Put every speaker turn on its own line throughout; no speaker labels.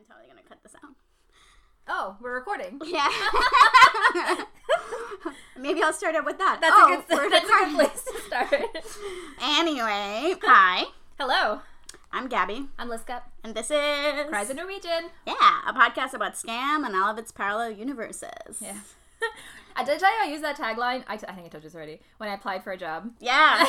I'm totally gonna cut this out.
Oh, we're recording.
Yeah. Maybe I'll start it with that.
That's
oh,
a good.
we're
That's a good place to start.
Anyway, hi.
Hello,
I'm Gabby,
I'm Liska.
and this is
Cries in Norwegian.
yeah, a podcast about Skam and all of its parallel universes.
Yeah. I did tell you I used that tagline. I, t- I think I told you this already. When I applied for a job.
Yeah.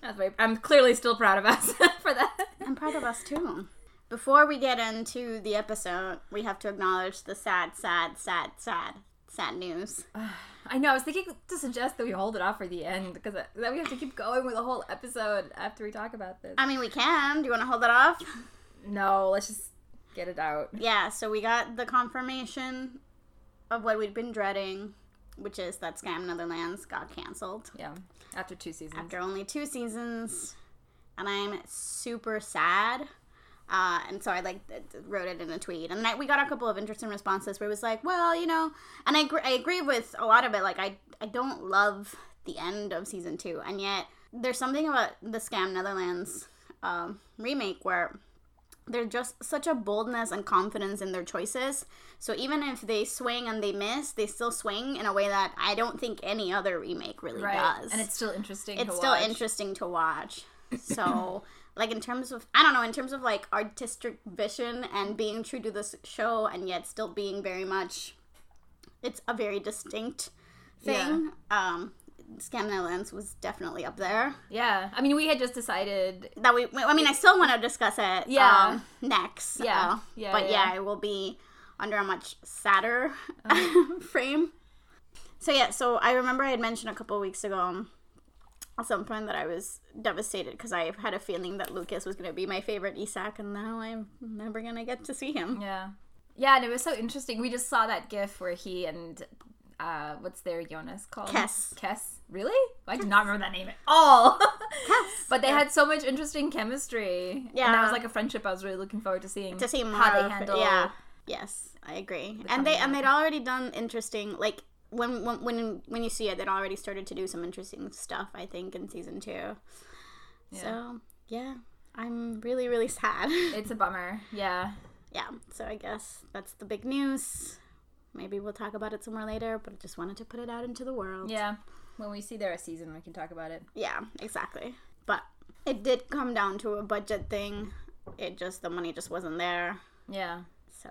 That's very. I'm clearly still proud of us for that.
I'm proud of us too. Before we get into the episode, we have to acknowledge the sad, sad, sad, sad, sad news.
I know. I was thinking to suggest that we hold it off for the end because then we have to keep going with the whole episode after we talk about this.
I mean, we can. Do you want to hold it off?
No, let's just get it out.
Yeah, so we got the confirmation of what we'd been dreading, which is that Skam Netherlands got canceled
Yeah, after two seasons.
after only two seasons, and I'm super sad. Uh, and so I like wrote it in a tweet, and I, we got a couple of interesting responses where it was like, well, you know, and I, I agree with a lot of it. Like I I don't love the end of season two, and yet there's something about the Skam Netherlands um, remake where they're just such a boldness and confidence in their choices. So even if they swing and they miss, they still swing in a way that I don't think any other remake really
Right,
does.
and it's still interesting.
it's still
watch.
interesting to watch. So like in terms of I don't know, in terms of like artistic vision and being true to this show and yet still being very much it's a very distinct thing. Um Skam Lens was definitely up there.
Yeah, I mean, we had just decided.
That we I mean I still want to discuss it
Yeah.
um, next.
Yeah.
uh,
Yeah,
But yeah.
yeah.
it will be under a much sadder
Uh-huh.
frame. So yeah, so I remember I had mentioned a couple of weeks ago at some point that I was devastated because I had a feeling that Lucas was going to be my favorite Isak, and now I'm never going to get to see him.
Yeah, yeah, and it was so interesting. We just saw that GIF where he and uh, what's their Jonas called?
Kes.
Kes. Really? I did not remember that name at all.
Kes.
But they had so much interesting chemistry. and
Yeah.
that was like a friendship I was really looking forward to seeing.
to see
how they handle.
Yeah. Yes, I agree. and they and they'd already done interesting like when when when when you see it, they'd already started to do some interesting stuff. I think in season two. Yeah. So yeah, I'm really really sad.
It's a bummer. Yeah.
yeah. So I guess that's the big news. Maybe we'll talk about it somewhere later, but I just wanted to put it out into the world.
Yeah. When we see their a season, we can talk about it.
Yeah, exactly. But it did come down to a budget thing. It just the money just wasn't there.
Yeah.
So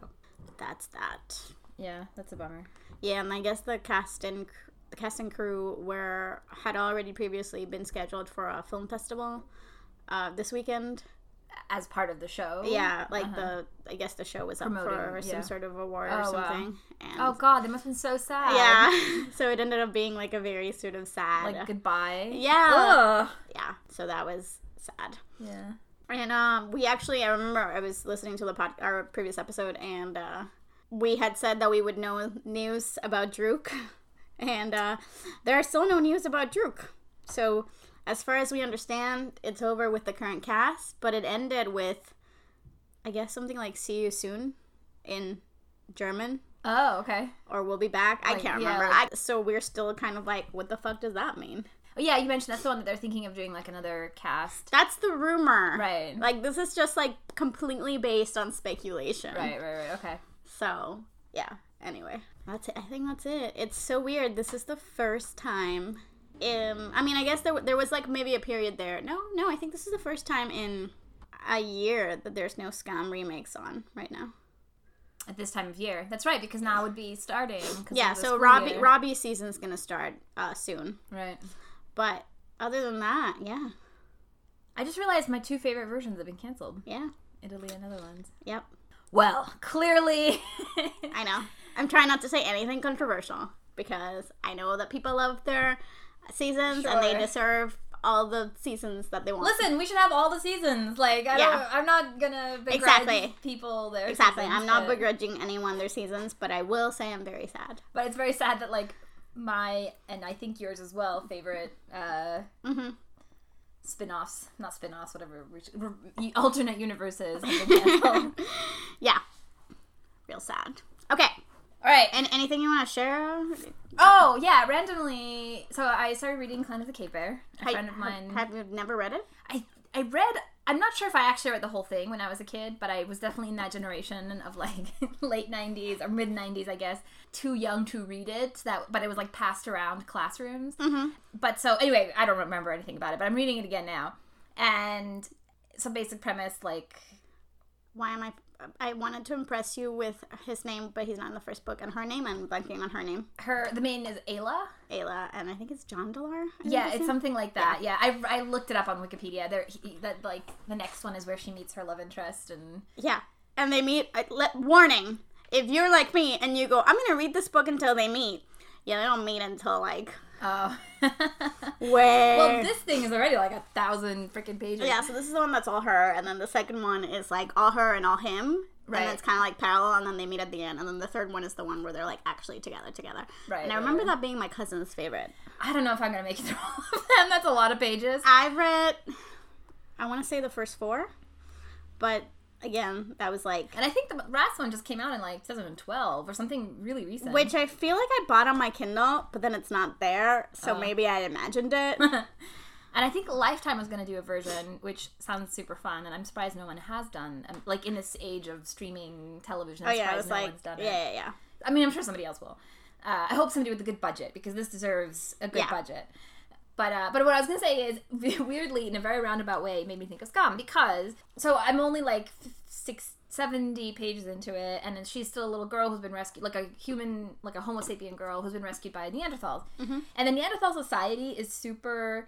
that's that.
Yeah, that's a bummer.
Yeah, and I guess the cast and the cast and crew were had already previously been scheduled for a film festival uh, this weekend.
As part of the show.
Yeah, like the I guess the show was up for some
yeah.
sort of award
Oh,
or
wow.
something. And
Oh God, they must have been so sad.
yeah, so it ended up being like a very sort of sad.
Like goodbye.
yeah,
Ugh.
yeah. So that was sad.
Yeah.
And um, we actually, I remember I was listening to the pod, our previous episode, and uh, we had said that we would know news about Druck, and uh, there are still no news about Druck. So, as far as we understand, it's over with the current cast, but it ended with, I guess, something like "See you soon" in German,
Oh, okay.
or "We'll be back." I can't
yeah,
remember.
like-
I, so we're still kind of like, what the fuck does that mean?
Oh, yeah, you mentioned that's the one that they're thinking of doing like another cast.
That's the rumor,
Right.
Like this is just like completely based on speculation,
Right, right, right. Okay.
So, yeah. Anyway, that's it. I think that's it. It's so weird. This is the first time. Um, I mean, I guess there there was like maybe a period there. No, no. I think this is the first time in a year that there's no Skam remakes on right now.
At this time of year. That's right, because now would be starting.
Yeah. So Robbie
year.
Robbie's season's gonna start uh, soon.
Right.
But other than that, yeah,
I just realized my two favorite versions have been canceled
yeah,
Italy and Netherlands.
yep.
Well, clearly.
I know. I'm trying not to say anything controversial because I know that people love their seasons and they deserve all the seasons that they want.
Listen, we should have all the seasons. Like, I
Yeah.
don't, I'm not gonna begrudge
Exactly.
people their
Exactly.
seasons,
I'm not
but,
begrudging anyone their seasons, but I will say I'm very sad.
But it's very sad that like my and I think yours as well favorite uh
hmm
spin-offs, not spin-offs, whatever alternate universes have been canceled.
yeah. Real sad. Okay.
all right.
And anything you want to share?
Oh yeah, randomly. So I started reading Clan of the Cave Bear. A
I-
friend of mine.
You never read it?
I I read I'm not sure if I actually read the whole thing when I was a kid, but I was definitely in that generation of like late 90s or mid 90s, I guess. Too young to read it, that but it was like passed around classrooms.
Mm-hmm.
But so anyway, I don't remember anything about it, but I'm reading it again now. And some basic premise like
Why am I? I wanted to impress you with his name, but he's not in the first book, and her name. I'm blanking on her name,
her the main is Ayla.
Ayla, and I think it's Jondalar.
Yeah, it's
name.
something like that. Yeah, I, I looked it up on Wikipedia. There he, that like the next one is where she meets her love interest and
Yeah, and they meet. Uh, let, warning: if you're like me and you go, I'm gonna read this book until they meet. Yeah, they don't meet until like
oh.
way.
well, this thing is already like a thousand freaking pages.
Yeah, so this is the one that's all her, and then the second one is like all her and all him.
Right.
And it's kind of like parallel, and then they meet at the end. And then the third one is the one where they're like actually together, together.
Right,
And I remember that being my cousin's favorite.
I don't know if I'm gonna make it through all of them. That's a lot of pages.
I've read, I want to say the first four, but again, that was like,
And I think the last one just came out in like 2012 or something really recent.
which I feel like I bought on my Kindle, but then it's not there, so
Oh.
maybe I imagined it.
and I think Lifetime was going to do a version, which sounds super fun, and I'm surprised no one has done. Um, like in this age of streaming television,
oh
I'm
yeah, it
surprised
was
no
like,
one's done
yeah,
it.
yeah, yeah.
I mean, I'm sure somebody else will. Uh, I hope somebody with a good budget because this deserves a good
Yeah.
budget. But uh, but what I was gonna say is weirdly in a very roundabout way it made me think of Skam because so I'm only like six. 70 pages into it and then she's still a little girl who's been rescued like a human like a homo sapien girl who's been rescued by neanderthals and the neanderthal society is super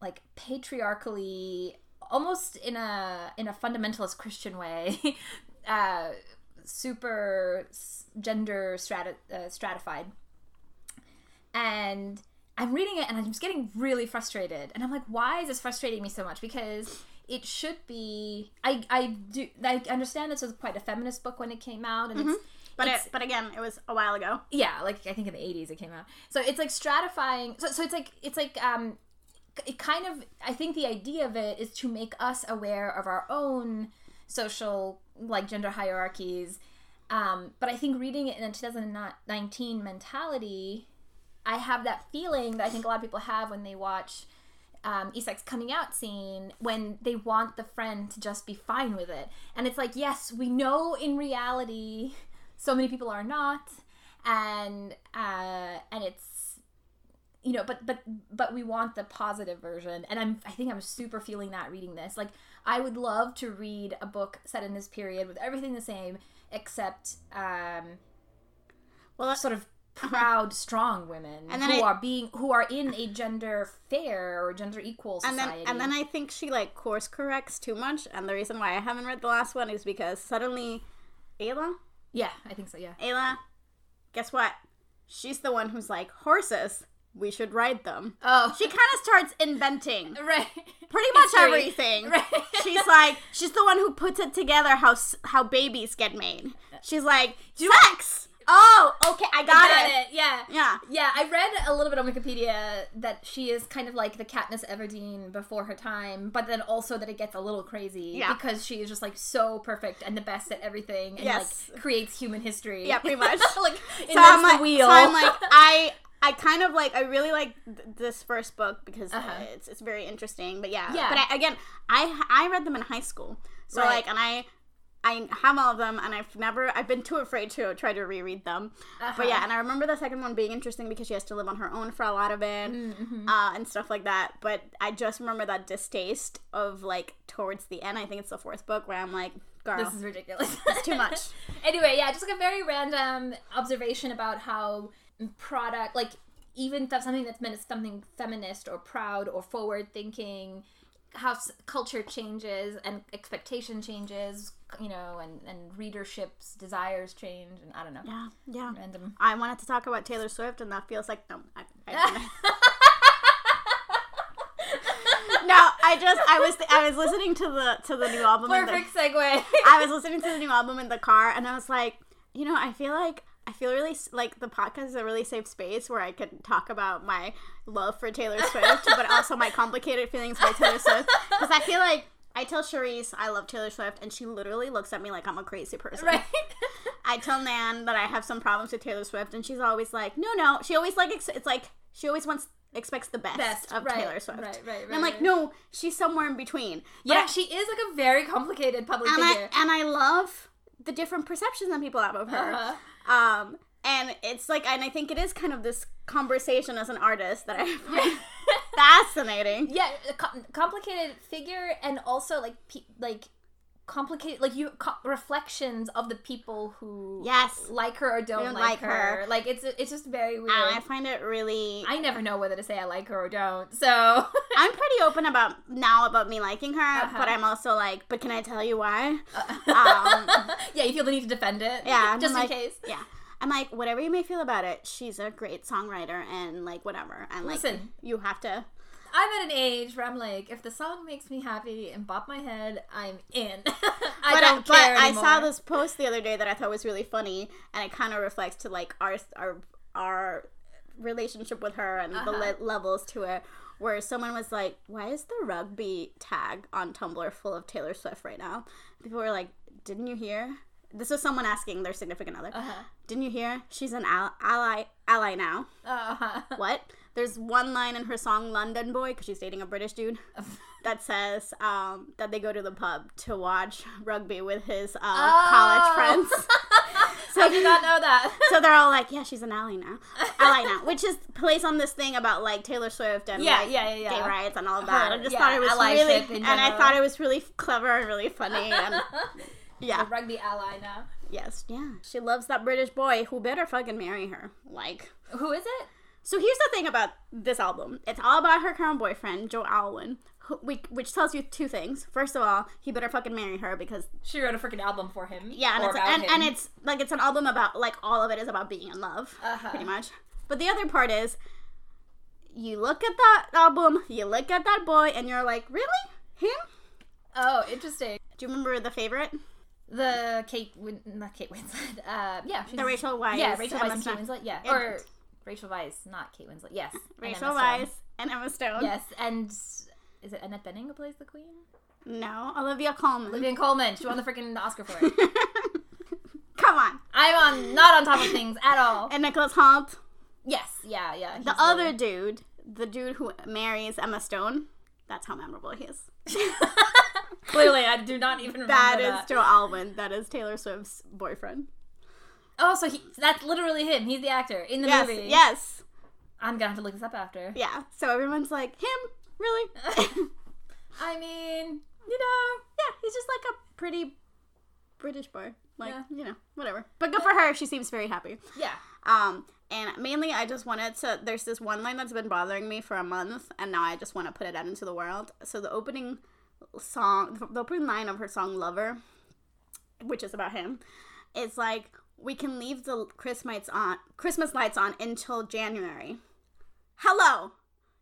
like patriarchally almost in a in a fundamentalist christian way uh super gender strati- uh, stratified and i'm reading it and i'm just getting really frustrated. And i'm like why is this frustrating me so much? Because it should be i i do i understand this was quite a feminist book when it came out and it's
But
it's-
it, but again, it was a while ago.
yeah like i think in the 80s it came out. So it's like stratifying so, so it's like it's like um it kind of i think the idea of it is to make us aware of our own social like gender hierarchies. Um but i think reading it in a 2019 mentality i have that feeling that i think a lot of people have when they watch um, Isak's coming out scene when they want the friend to just be fine with it. And it's like, yes, we know in reality so many people are not, and uh, and it's you know, but but but we want the positive version, and I'm I think I'm super feeling that reading this. Like I would love to read a book set in this period with everything the same except um,
Well,
sort of proud, strong women
And then
who
I-
are being who are in a gender fair or gender equal
and
society.
then and then I think she like course corrects too much, and the reason why I haven't read the last one is because suddenly, Ayla,
yeah, I think so. Yeah.
Ayla, guess what? She's the one who's like horses. We should ride them.
Oh,
She kind of starts inventing
right.
pretty much
History.
everything.
Right.
She's like, she's the one who puts it together how how babies get made. Uh, she's like, sex. Oh, okay, I got, it.
Yeah.
Yeah.
Yeah, I read a little bit on Wikipedia that she is kind of like the Katniss Everdeen before her time, but then also that it gets a little crazy
Yeah.
because she is just like so perfect and the best at everything and
Yes.
like creates human history.
Yeah, pretty much.
like
So I'm like,
the wheel.
so I'm like, I I kind of like I really like th- this first book because uh
Uh-huh.
it's it's very interesting. But yeah,
Yeah.
But I, again, I I read them in high school, so
Right.
like, and I. I have all of them, and I've never, I've been too afraid to try to reread them.
Uh-huh.
But yeah, and I remember the second one being interesting because she has to live on her own for a lot of it,
Mm-hmm.
uh, and stuff like that. But I just remember that distaste of like towards the end. I think it's the fourth book where I'm like, girl,
this is ridiculous.
it's too much.
anyway, yeah, just like a very random observation about how product, like even th- something that's meant as something feminist or proud or forward thinking, how s- culture changes and expectation changes, you know, and and readership's desires change, and I don't know,
yeah, yeah.
random.
I wanted to talk about Taylor Swift, and that feels like no. I, I, no, I just I was I was listening to the to the new album. in the-
Perfect segue.
I was listening to the new album in the car, and I was like, you know, I feel like I feel really like the podcast is a really safe space where I can talk about my love for Taylor Swift, but also my complicated feelings by Taylor Swift. Because I feel like I tell Charisse I love Taylor Swift, and she literally looks at me like I'm a crazy person.
right.
I tell Nan that I have some problems with Taylor Swift, and she's always like, "No, no." She always like ex- it's like she always wants expects the best,
Best
of
right,
Taylor Swift.
Right, right, right.
And I'm like,
right.
no, she's somewhere in between. But
Yeah,
I-
she is like a very complicated public
and
figure.
I and I love the different perceptions that people have of her.
Uh-huh.
Um, and it's like, and I think it is kind of this conversation as an artist that I find fascinating.
yeah, com- complicated figure, and also like pe- like complicated like you co- reflections of the people who
Yes.
like her or don't,
Don't
like,
like
her.
her.
Like it's it's just very weird.
And I find it really.
I never know whether to say I like her or don't. So
I'm pretty open about now about me liking her,
Uh-huh.
but I'm also like, but can I tell you why?
um, yeah, you feel the need to defend it.
Yeah,
just
I'm
in
like-
case.
Yeah. I'm like, whatever you may feel about it, she's a great songwriter and like whatever. And like,
Listen.
you have to.
I'm at an age where I'm like, if the song makes me happy and bop my head, I'm in. I
but
don't
I,
care
but I saw this post the other day that I thought was really funny, and it kind of reflects to like our our our relationship with her and the
Uh-huh.
le- levels to it. Where someone was like, "Why is the rugby tag on Tumblr full of Taylor Swift right now?" People were like, "Didn't you hear?" This was someone asking their significant other.
Uh-huh.
Didn't you hear? She's an al- ally ally now.
Uh-huh.
What? There's one line in her song London Boy because she's dating a British dude that says um, that they go to the pub to watch rugby with his uh,
Oh.
college friends.
so I did not know that.
So they're all like, "Yeah, she's an ally now, ally now," which is plays on this thing about like Taylor Swift and
Yeah,
like,
yeah, yeah, yeah.
gay rights and all that.
Her,
I just
yeah,
thought it was really, and I thought it was really clever and really funny. And yeah,
The rugby ally now.
yes, yeah, she loves that British boy who better fucking marry her. Like,
Who is it?
So here's the thing about this album. It's all about her current boyfriend, Joe Alwyn, who, we, which tells you two things. First of all, he better fucking marry her because
She wrote a freaking album for him.
yeah, and it's and,
him.
and it's like it's an album about like all of it is about being in love,
Uh-huh.
pretty much. But the other part is, you look at that album, you look at that boy, and you're like, really him?
Oh, interesting.
Do you remember the favorite?
The Kate, Win- not Kate Winslet. Uh, yeah, she's,
The Rachel Weisz.
Yeah, Rachel
Emma
Weisz and Kate
Stone.
Winslet. Yeah,
It-
or Rachel Weisz, not Kate Winslet. Yes, and
Rachel
Emma Stone.
Weisz and Emma Stone.
Yes, and is it Annette Bening who plays the queen?
No, Olivia Colman.
Olivia Colman. She won the freaking Oscar for it.
Come on.
I'm on not on top of things at all.
And Nicholas Hoult.
Yes, yeah, yeah.
The other dude, the dude who marries Emma Stone, that's how memorable he is.
clearly, I do not even remember
That
that.
is Joe Alwyn. That is Taylor Swift's boyfriend.
Oh, so he, that's literally him. He's the actor in the
yes,
movie.
yes,
I'm gonna have to look this up after.
yeah. So everyone's like, him? Really?
I mean, you know,
yeah, he's just like a pretty British boy. Like,
Yeah.
you know, whatever. But good for her. She seems very happy.
yeah.
Um, and mainly I just wanted to there's this one line that's been bothering me for a month and now I just want to put it out into the world. So the opening song the opening line of her song Lover, which is about him, is like we can leave the Christmas on Christmas lights on until January. Hello.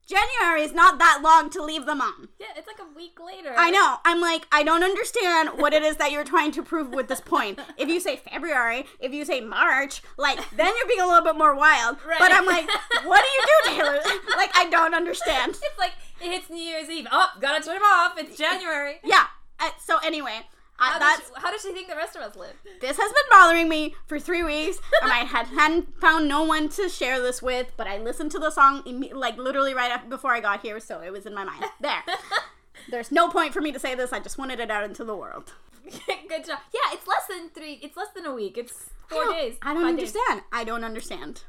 January is not that long to leave them on.
Yeah, it's like a week later.
I know. I'm like, I don't understand what it is that you're trying to prove with this point. If you say February, if you say March, like, then you're being a little bit more wild.
Right.
But I'm like, what do you do, Taylor? like, I don't understand.
It's like it hits New Year's Eve. Oh, gotta turn them off. It's January.
Yeah. Uh, so anyway,
How does, she, how does she think the rest of us live?
this has been bothering me for three weeks, and I had hadn't found no one to share this with. But I listened to the song like literally right after, before I got here, so it was in my mind. There. There's no point for me to say this. I just wanted it out into the world.
Good job. Yeah, it's less than three. It's less than a week. It's four
I
days.
I don't
five days.
understand. I don't understand.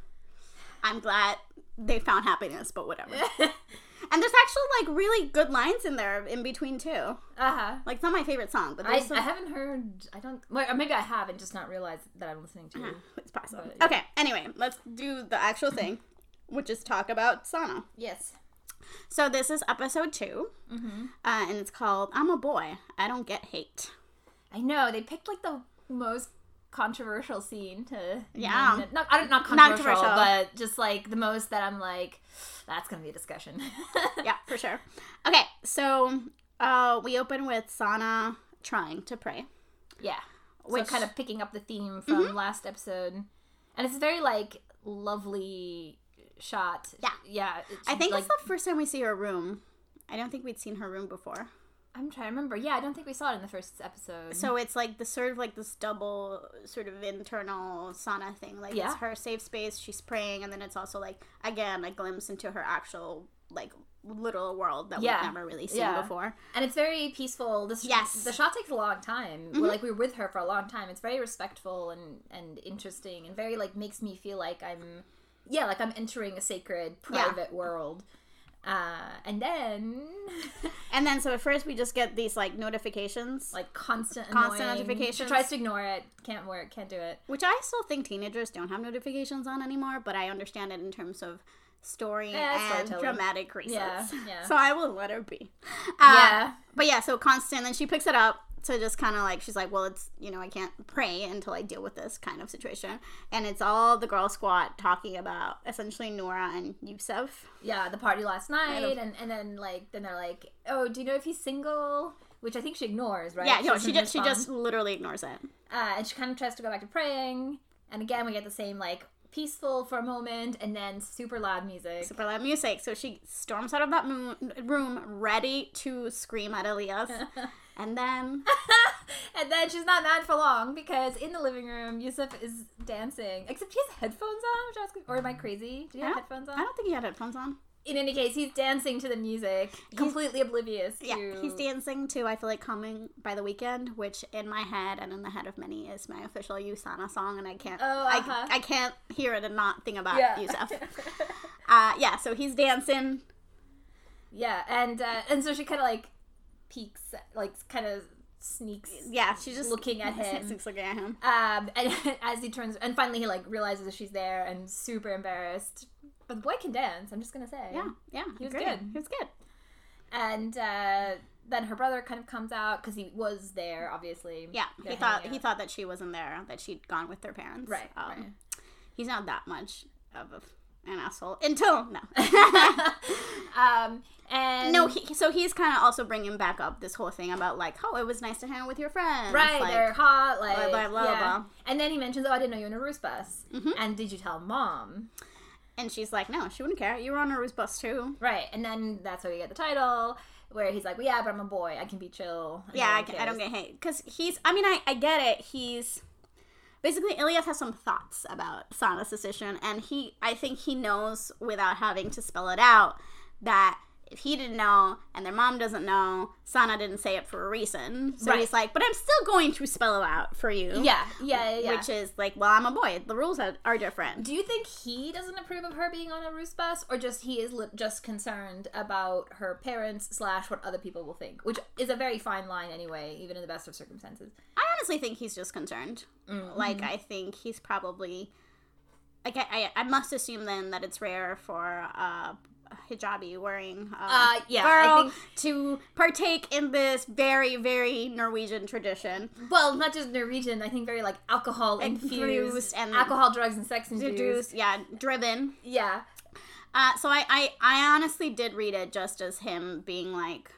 I'm glad they found happiness, but whatever. and there's actually like really good lines in there in between too.
uh huh.
Like it's not my favorite song, but
I,
some,
I haven't heard. I don't. Well, or maybe I have and just not realized that I'm listening to. you.
it's possible.
But, yeah.
Okay, anyway, let's do the actual thing, which is talk about Sana.
Yes.
So this is episode 2
Mm-hmm.
uh, and it's called "I'm a Boy, I Don't Get Hate."
I know they picked like the most controversial scene to
Yeah.
not I don't not
Not
controversial,
controversial.
but just like the most that I'm like that's gonna be a discussion.
yeah, for sure. Okay, so uh, we open with Sana trying to pray.
yeah.
Which-
so kind of picking up the theme from last episode, and it's a very like lovely shot.
Yeah.
yeah.
I think
like
it's the first time we see her room. I don't think we'd seen her room before.
I'm trying to remember. Yeah, I don't think we saw it in the first episode.
So it's like the sort of like this double sort of internal sauna thing. Like
Yeah.
it's her safe space, she's praying, and then it's also like again a glimpse into her actual like literal world that
Yeah.
we've never really seen
Yeah.
before.
and it's very peaceful. This
Yes. Mm-hmm.
the shot takes a long time. We're like we're with her for a long time. It's very respectful and and interesting and very like makes me feel like I'm yeah like I'm entering a sacred private world. Uh, and then
And then so at first we just get these like notifications,
like constant
Constant
annoying-
notifications.
She tries to ignore it. Can't work. Can't do it.
which I still think teenagers don't have notifications on anymore, but I understand it in terms of story
Yeah,
and dramatic reasons.
Yeah, yeah.
So I will let her be. Uh,
yeah.
But yeah, so constant. Then she picks it up to just kind of like she's like, well, it's you know I can't pray until I deal with this kind of situation, and it's all the girl squad talking about essentially Nora and Yusuf.
yeah, the party last night, and and then like then they're like, oh, do you know if he's single? Which I think she ignores, right?
Yeah, no, she just she just literally ignores it.
uh, and she kind of tries to go back to praying, and again we get the same like peaceful for a moment, and then super loud music.
Super loud music. So she storms out of that room ready to scream at Elias, and then
and then she's not mad for long because in the living room, Yusuf is dancing. Except he has headphones on, which I was, or am I crazy? Do you have headphones on?
I don't think he had headphones on.
In any case, he's dancing to the music, completely oblivious to.
Yeah, he's dancing to "I Feel Like Coming" by The Weeknd, which in my head and in the head of many is my official Yusana song, and I can't,
Oh, uh-huh.
I, I can't hear it and not think about
Yeah.
Yusuf. Uh, yeah, so he's dancing.
yeah, and uh, and so she kind of like peeks, like kind of sneaks.
Yeah, she's just
Looking at him.
She's looking at him.
Um, and as he turns, and finally he like realizes that she's there and super embarrassed. But the boy can dance. I'm just gonna say.
Yeah, yeah,
He was good.
He was good.
And uh, then her brother kind of comes out because he was there, obviously.
Yeah,
They're
he thought
hanging
he thought that she wasn't there, that she'd gone with their parents.
Right.
Um,
right.
He's not that much of a, an asshole until no.
um, and
no, he, so he's kind of also bringing back up this whole thing about like, oh, it was nice to hang out with your friends.
Right,
like,
they're hot, like
blah, blah, blah,
yeah.
blah.
And then he mentions, "Oh, I didn't know you were in a russ bus."
Mhm.
And did you tell mom?
And she's like, no, she wouldn't care. You were on a russ bus too.
Right, and then that's how we get the title, where he's like, "Well, yeah, but I'm a boy. I can be chill." and
Yeah,
no
I, can- I don't get hate because he's. I mean, I, I get it. He's basically Elias has some thoughts about Sana's decision, and he, I think he knows without having to spell it out that if he didn't know and their mom doesn't know, Sana didn't say it for a reason. So
Right.
he's like, but I'm still going to spell it out for you.
Yeah, yeah, yeah.
Which is like, well, I'm a boy. The rules are, are different.
Do you think he doesn't approve of her being on a russ bus, or just he is li- just concerned about her parents slash what other people will think, which is a very fine line anyway, even in the best of circumstances.
I honestly think he's just concerned.
Mm-hmm.
Like, I think he's probably. Like, I, I, I must assume then that it's rare for uh, hijabi wearing uh,
Uh, yeah, I
girl
think-
to partake in this very, very Norwegian tradition.
Well, not just Norwegian. I think very like alcohol
Infused and-
alcohol, drugs, and sex infused.
Yeah, driven.
Yeah,
Uh, so I, I, I honestly did read it just as him being like,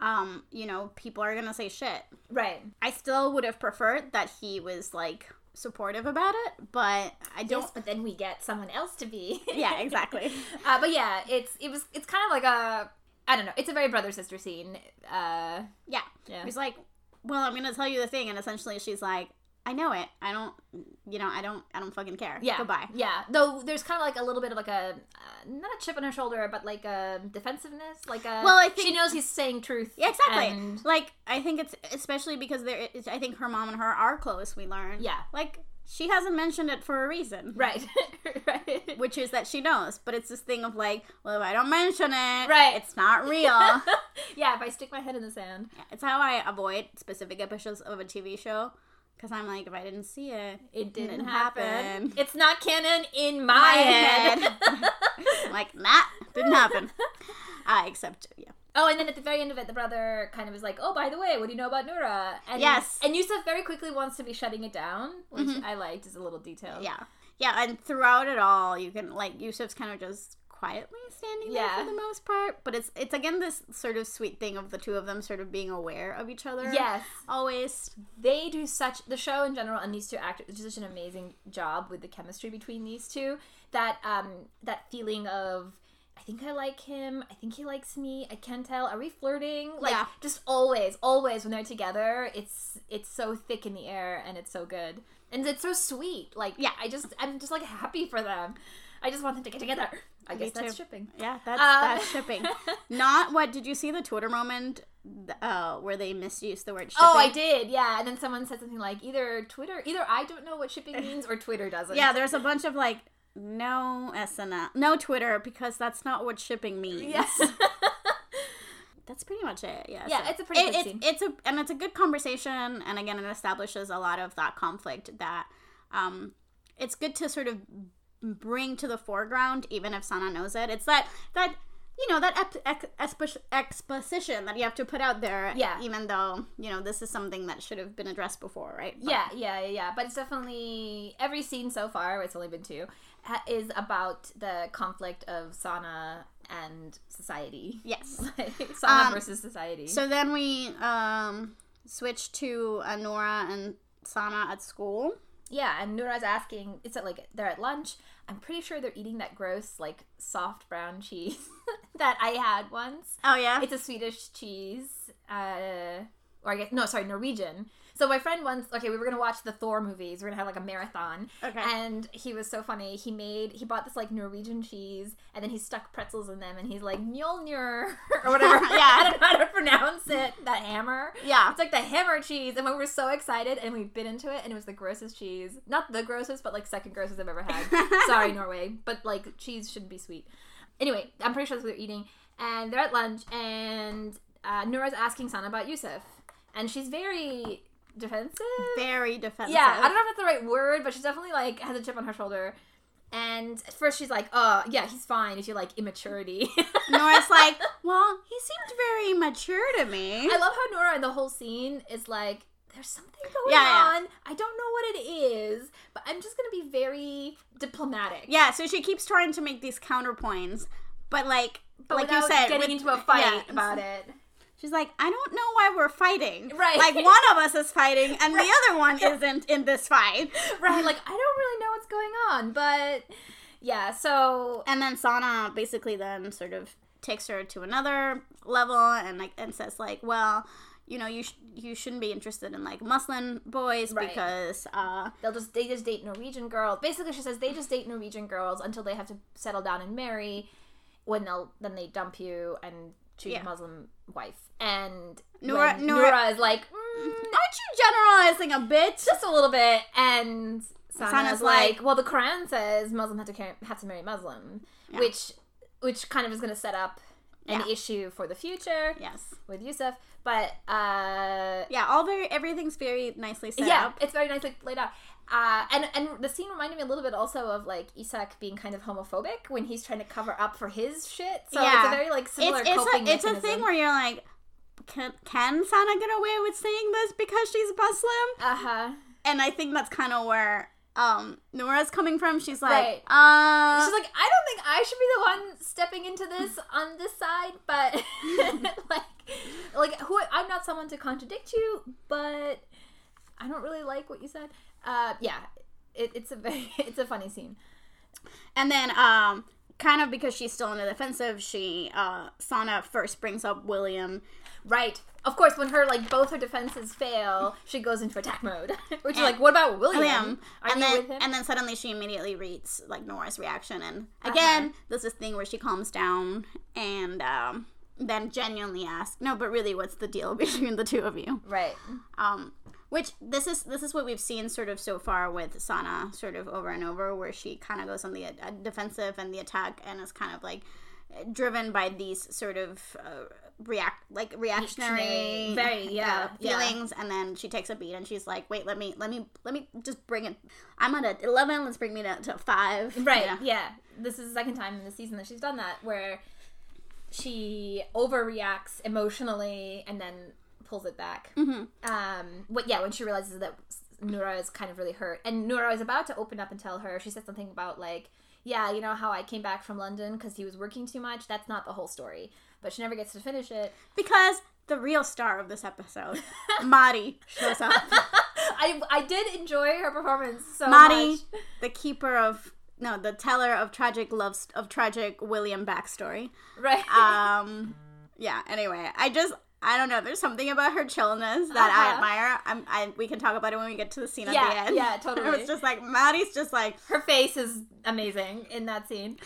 um, you know, people are gonna say shit.
right.
I still would have preferred that he was like supportive about it, but I don't.
Yes, but then we get someone else to be.
Yeah, exactly.
uh, but yeah, it's it was it's kind of like a I don't know. It's a very brother sister scene. Uh,
Yeah.
Yeah.
He's like, well, I'm gonna tell you the thing, and essentially she's like, I know it. I don't, you know, I don't, I don't fucking care.
yeah.
Goodbye.
Yeah. Though there's kind of like a little bit of like a uh, not a chip on her shoulder, but like a defensiveness. Like a
Well, I think-
she knows he's saying truth.
Yeah, exactly.
and-
Like, I think it's especially because there. Is, I think her mom and her are close. We learn.
Yeah.
Like, she hasn't mentioned it for a reason.
right. right.
Which is that she knows, but it's this thing of like, well, if I don't mention it,
Right.
it's not real. yeah,
yeah. If I stick my head in the sand.
it's how I avoid specific episodes of a TV show, because I'm like, if I didn't see it,
It didn't,
Didn't
happen.
happen.
It's not canon in my,
my
head.
head. Like, nah, didn't happen. I uh, except, yeah.
oh, and then at the very end of it, the brother kind of is like, "Oh, by the way, what do you know about Nura?" And
Yes.
and Yusuf very quickly wants to be shutting it down, which
Mhm.
I liked as a little detail.
Yeah. Yeah, and throughout it all, you can, like, Yusuf's kind of just quietly standing there for the most part. But it's, it's again, this sort of sweet thing of the two of them sort of being aware of each other.
Yes.
Always.
they do such the show in general and these two actors do such an amazing job with the chemistry between these two that um that feeling of I think I like him. I think he likes me. I can't tell. Are we flirting? Like
Yeah.
just always, always when they're together, it's it's so thick in the air and it's so good. And it's so sweet. Like
Yeah.
I just I'm just like happy for them. I just want them to get together. I
Me
guess that's
too.
shipping.
Yeah, that's
Uh,
that's shipping. Not what did you see the Twitter moment uh where they misused the word shipping?
Oh, I did, yeah. And then someone said something like either Twitter, either I don't know what shipping means or Twitter doesn't.
Yeah, there's a bunch of like no SNL, no Twitter because that's not what shipping means.
Yes.
That's pretty much it. Yeah.
Yeah, it's a pretty good
it,
scene.
It's a and it's a good conversation, and again, it establishes a lot of that conflict that um, it's good to sort of bring to the foreground, even if Sana knows it. It's that that you know that ep- ex- expo- exposition that you have to put out there.
Yeah.
Even though you know this is something that should have been addressed before, right? But-
Yeah, yeah, yeah, yeah. But it's definitely every scene so far. It's only been two. Is about the conflict of Sana and society.
Yes.
Sana
Um,
versus society.
So then we um, switch to uh, Nora and Sana at school.
Yeah, and Nora's asking. It's at like they're at lunch. I'm pretty sure they're eating that gross like soft brown cheese that I had once.
Oh yeah.
It's a Swedish cheese, uh, or I guess no, sorry, Norwegian. So my friend once, okay, we were gonna watch the Thor movies. We are gonna have like a marathon.
Okay.
And he was so funny. He made he bought this like Norwegian cheese, and then he stuck pretzels in them, and he's like Mjolnir or whatever.
Yeah.
I don't know how to pronounce it. That hammer.
yeah.
It's like the hammer cheese, and we were so excited, and we bit into it, and it was the grossest cheese. Not the grossest, but like second grossest I've ever had. Sorry, Norway, but like cheese shouldn't be sweet. Anyway, I'm pretty sure that's what they're eating, and they're at lunch, and uh, Nora's asking Sana about Yusuf, and she's very defensive.
Very defensive.
Yeah, I don't know if that's the right word, but she's definitely like has a chip on her shoulder. And at first she's like, "Oh, yeah, he's fine." If you like immaturity,
Nora's like, well, he seemed very mature to me.
I love how Nora in the whole scene is like, "There's something going
Yeah, yeah.
on. I don't know what it is, but I'm just gonna be very diplomatic."
yeah, so she keeps trying to make these counterpoints, but like,
but
like you said,
getting
with-
into a fight
yeah,
about it.
She's like, I don't know why we're fighting.
Right.
Like one of us is fighting, and the other one isn't in this fight.
Right? Like I don't really know what's going on, but yeah. So
And then Sana basically then sort of takes her to another level and like and says like, well, you know, you sh- you shouldn't be interested in like Muslim boys
Right.
because uh
they'll just they just date Norwegian girls. Basically, she says they just date Norwegian girls until they have to settle down and marry. When they'll then they dump you and choose
Yeah.
Muslim wife. And
Nora- Nora-
Nora is like mm,
aren't you generalizing a bit?
just a little bit, and Sana's,
Sana's
like,
like-
well, the Quran says Muslim have to carry, have to marry Muslim,
Yeah.
which which kind of is going to set up an
Yeah.
issue for the future
Yes.
with Yusuf. But uh,
Yeah, all very everything's very nicely set
yeah,
up.
it's very nicely laid out. Uh, and and the scene reminded me a little bit also of like Isak being kind of homophobic when he's trying to cover up for his shit. So it's a very like similar
It's it's
coping
a, it's a thing where you're like, can can Sana get away with saying this because she's Muslim?
uh huh.
And I think that's kind of where um Nora's coming from. She's like,
Right.
uh,
She's like, I don't think I should be the one stepping into this on this side, but like, like who? I'm not someone to contradict you, but I don't really like what you said. Uh, yeah, it, it's a very, it's a funny scene.
And then, um, kind of because she's still in the defensive, she, uh, Sana first brings up William.
Right. Of course, when her like both her defenses fail, she goes into attack mode. Which is like, what about William?
William,
Are
and then and then suddenly she immediately reads like Nora's reaction, and
Uh-huh.
again, there's this thing where she calms down and um, then genuinely asks, "No, but really, what's the deal between the two of you?"
right.
Um, which this is this is what we've seen sort of so far with Sana, sort of over and over, where she kind of goes on the uh, defensive and the attack, and is kind of like driven by these sort of uh, react like reactionary
Very, yeah,
uh,
yeah.
feelings and then she takes a beat and she's like wait let me let me let me just bring it i'm at a 11 let's bring me to, to 5
Right.
Yeah.
Yeah. This is the second time in the season that she's done that, where she overreacts emotionally and then pulls it back.
Mhm.
Um. What? Yeah. When she realizes that Nora is kind of really hurt, and Nora is about to open up and tell her, she said something about like, yeah, you know how I came back from London because he was working too much. That's not the whole story, but she never gets to finish it.
because the real star of this episode Mari shows up
I I did enjoy her performance so
Mari
much.
the keeper of no the teller of tragic love st- of tragic William backstory.
Right.
Um, yeah. Anyway, I just I don't know. There's something about her chillness that I
Uh-huh.
admire. I'm, I we can talk about it when we get to the scene at the end.
yeah,
it
totally.
was just like Maddie's just like
her face is amazing in that scene.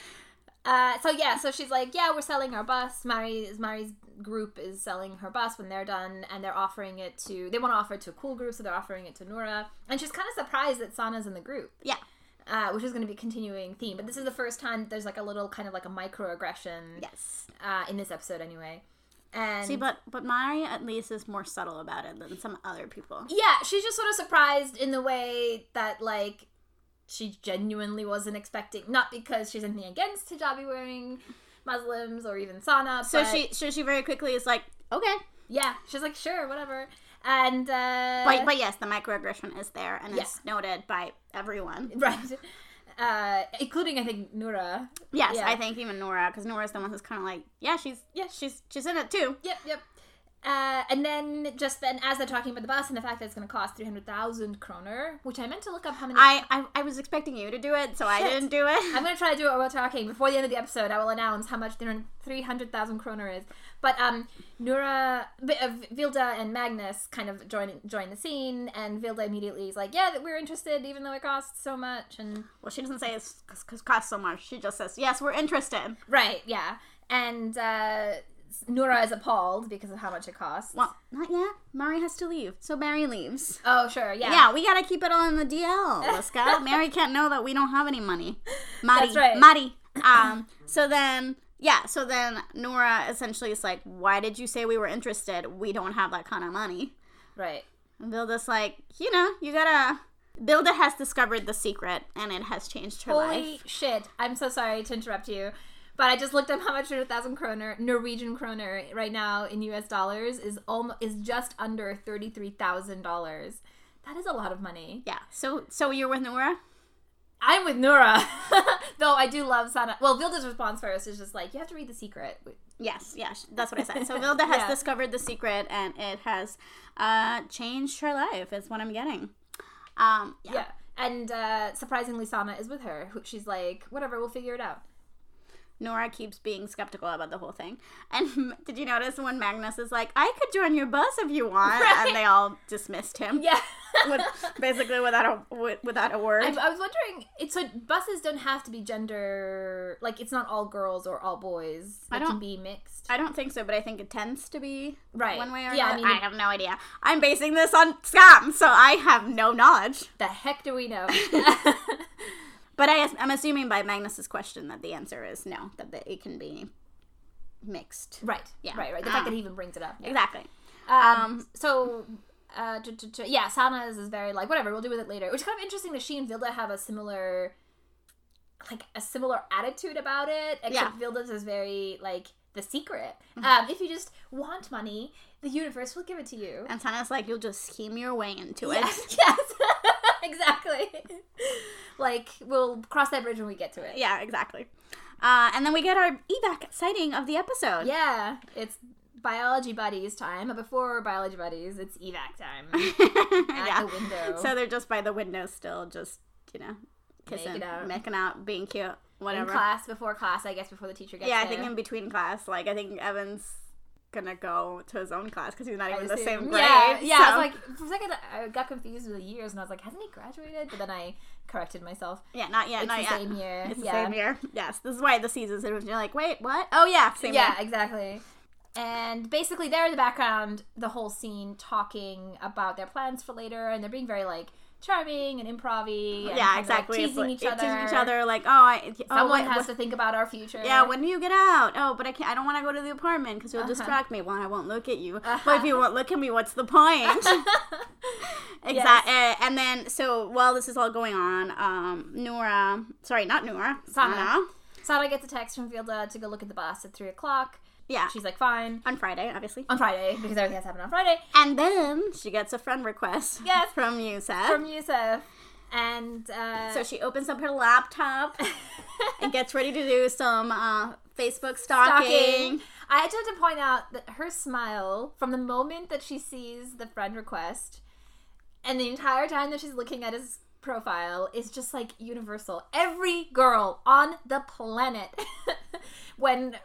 Uh, so yeah, so she's like, yeah, we're selling our bus. Mari's Mari's group is selling her bus when they're done, and they're offering it to. They want to offer it to a cool group, so they're offering it to Nora, and she's kind of surprised that Sana's in the group.
yeah.
Uh, which is going to be a continuing theme, but this is the first time there's like a little kind of like a microaggression
Yes.
uh, in this episode, anyway. And
See, but but Mari at least is more subtle about it than some other people.
yeah, she's just sort of surprised in the way that like she genuinely wasn't expecting. Not because she's anything against hijabi wearing Muslims or even Sana.
So
but
she so she very quickly is like okay,
yeah, she's like sure, whatever. And uh,
but but yes, the microaggression is there and
Yeah.
it's noted by everyone.
right, uh, including I think Nora.
Yes,
Yeah.
I think even Nora because Nora's the one who's kind of like yeah she's yeah she's she's in it too.
Yep, yep. Uh, and then just then, as they're talking about the bus and the fact that it's going to cost three hundred thousand kroner, which I meant to look up how many.
I, I I was expecting you to do it, so I didn't do it.
I'm gonna try to do it while we're talking. Before the end of the episode, I will announce how much three hundred thousand kroner is. But um, Nura, uh, Vilda, and Magnus kind of join join the scene, and Vilda immediately is like, "Yeah, that we're interested, even though it costs so much." And
Well, she doesn't say it's because costs so much. She just says yes, we're interested.
right, yeah, and uh, Nura is appalled because of how much it costs.
Well, not yet. Mari has to leave, so Mary leaves.
oh, sure, yeah,
Yeah, we gotta keep it all in the DL, Liska. Mary can't know that we don't have any money. Mari,
That's right.
Mari. Um. So then, yeah. So then, Nora essentially is like, "Why did you say we were interested? We don't have that kind of money."
right.
And Bilda's like, "You know, you gotta." Bilda has discovered the secret, and it has changed her
Holy
life.
shit! I'm so sorry to interrupt you, but I just looked up how much hundred thousand kroner, Norwegian kroner, right now in U.S. dollars is almost is just under thirty three thousand dollars. That is a lot of money.
Yeah. So, so you're with Nora?
I'm with Nora, though I do love Sana. Well, Vilda's response first is just like you have to read the secret.
Yes, yes, that's what I said. So Vilda has
Yeah.
discovered the secret, and it has uh, changed her life. Is what I'm getting. Um, yeah.
Yeah, and uh, surprisingly, Sana is with her. She's like, whatever, we'll figure it out.
Nora keeps being skeptical about the whole thing. And did you notice when Magnus is like, "I could join your bus if you want,"
Right.
and they all dismissed him,
Yeah.
with, basically without a without a word.
I, I was wondering. It's so buses don't have to be gender. Like it's not all girls or all boys.
I
It can
don't-
be mixed.
I don't think so, but I think it tends to be
Right.
one way or
Yeah, I mean,
I have no idea. I'm basing this on Skam, so I have no knowledge.
the heck do we know?
But I, I'm assuming by Magnus's question that the answer is no, that the- it can be mixed.
right.
Yeah.
Right. Right. The fact
Ah.
that he even brings it up. Yeah.
Exactly.
Um,
Um,
so, uh, t- t- t- yeah, Sana's is very like whatever. We'll do with it later. Which is kind of interesting that she and Vilda have a similar, like a similar attitude about it. Except
Yeah.
Vilda's is very like the secret.
Mm-hmm.
Um, if you just want money, the universe will give it to you.
And Sana's like, you'll just scheme your way into it.
Yes, yes, exactly. like we'll cross that bridge when we get to it.
Yeah, exactly. Uh, and then we get our Evak sighting of the episode.
Yeah, it's biology buddies time. But before biology buddies, it's Evak time at
yeah.
the window.
So they're just by the window still, just, you know, kissing,
Making out.
making out, being cute,
in
whatever.
class before class, I guess before the teacher gets
yeah, I think in between class, like, I think Even's gonna go to his own class because he's not even the same grade.
Yeah, yeah. I
so-
was like, for a second, I got confused with the years, and I was like, hasn't he graduated? But then I corrected myself.
yeah, not yet,
It's
not
the
yet.
same year.
It's the
yeah.
same year. Yes, this is why the seasons. You're like, wait, what? Oh yeah, same year.
yeah,
year.
exactly. And basically, they're in the background, the whole scene, talking about their plans for later, and they're being very like charming and improv-y. and
Yeah,
of,
exactly.
Like, teasing each other.
teasing each other, like, oh, I, oh,
Someone
wait,
has
what-
to think about our future.
Yeah, when do you get out? Oh, but I can't. I don't want to go to the apartment because you'll
Uh-huh.
distract me. Well, I won't look at you.
Uh-huh.
But if you won't look at me, what's the point? exactly. and then, so while this is all going on, um, Nora, sorry, not Nora,
Sana.
Sana.
Sana gets a text from Vilda to go look at the bus at three o'clock.
Yeah,
She's like, fine.
on Friday, obviously.
On Friday, because everything has happened on Friday.
And then she gets a friend request.
Yes.
from Yusef.
From Yusuf. And uh,
so she opens up her laptop and gets ready to do some uh, Facebook stalking.
stalking. I just have to point out that her smile from the moment that she sees the friend request and the entire time that she's looking at his profile is just like universal. Every girl on the planet, when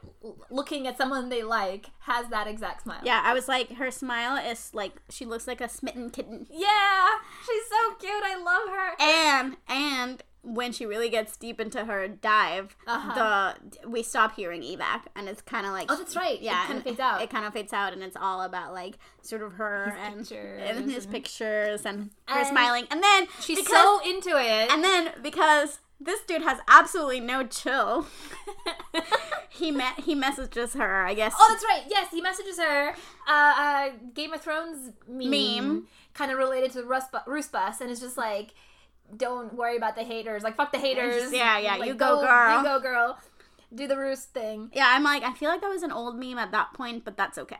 looking at someone they like, has that exact smile.
Yeah, I was like, her smile is like she looks like a smitten kitten.
Yeah, she's so cute. I love her.
And and when she really gets deep into her dive,
Uh-huh.
the we stop hearing Evak, and it's kind of like
Oh, that's right. It
Yeah,
kinda fades out.
It kind of fades out, and it's all about like sort of her and,
pictures
and his pictures and her
And
smiling, and then
She's
because,
so into it.
and then because this dude has absolutely no chill, he met he messages her. I guess
Oh, that's right. Yes, he messages her uh, uh, Game of Thrones meme,
Meme.
kind of related to the Rus bu- bus, and it's just like, don't worry about the haters. Like, fuck the haters.
Yeah, yeah,
Like,
you go, girl.
You go, girl. Do the roost thing.
yeah. I'm like I feel like that was an old meme at that point, but that's okay.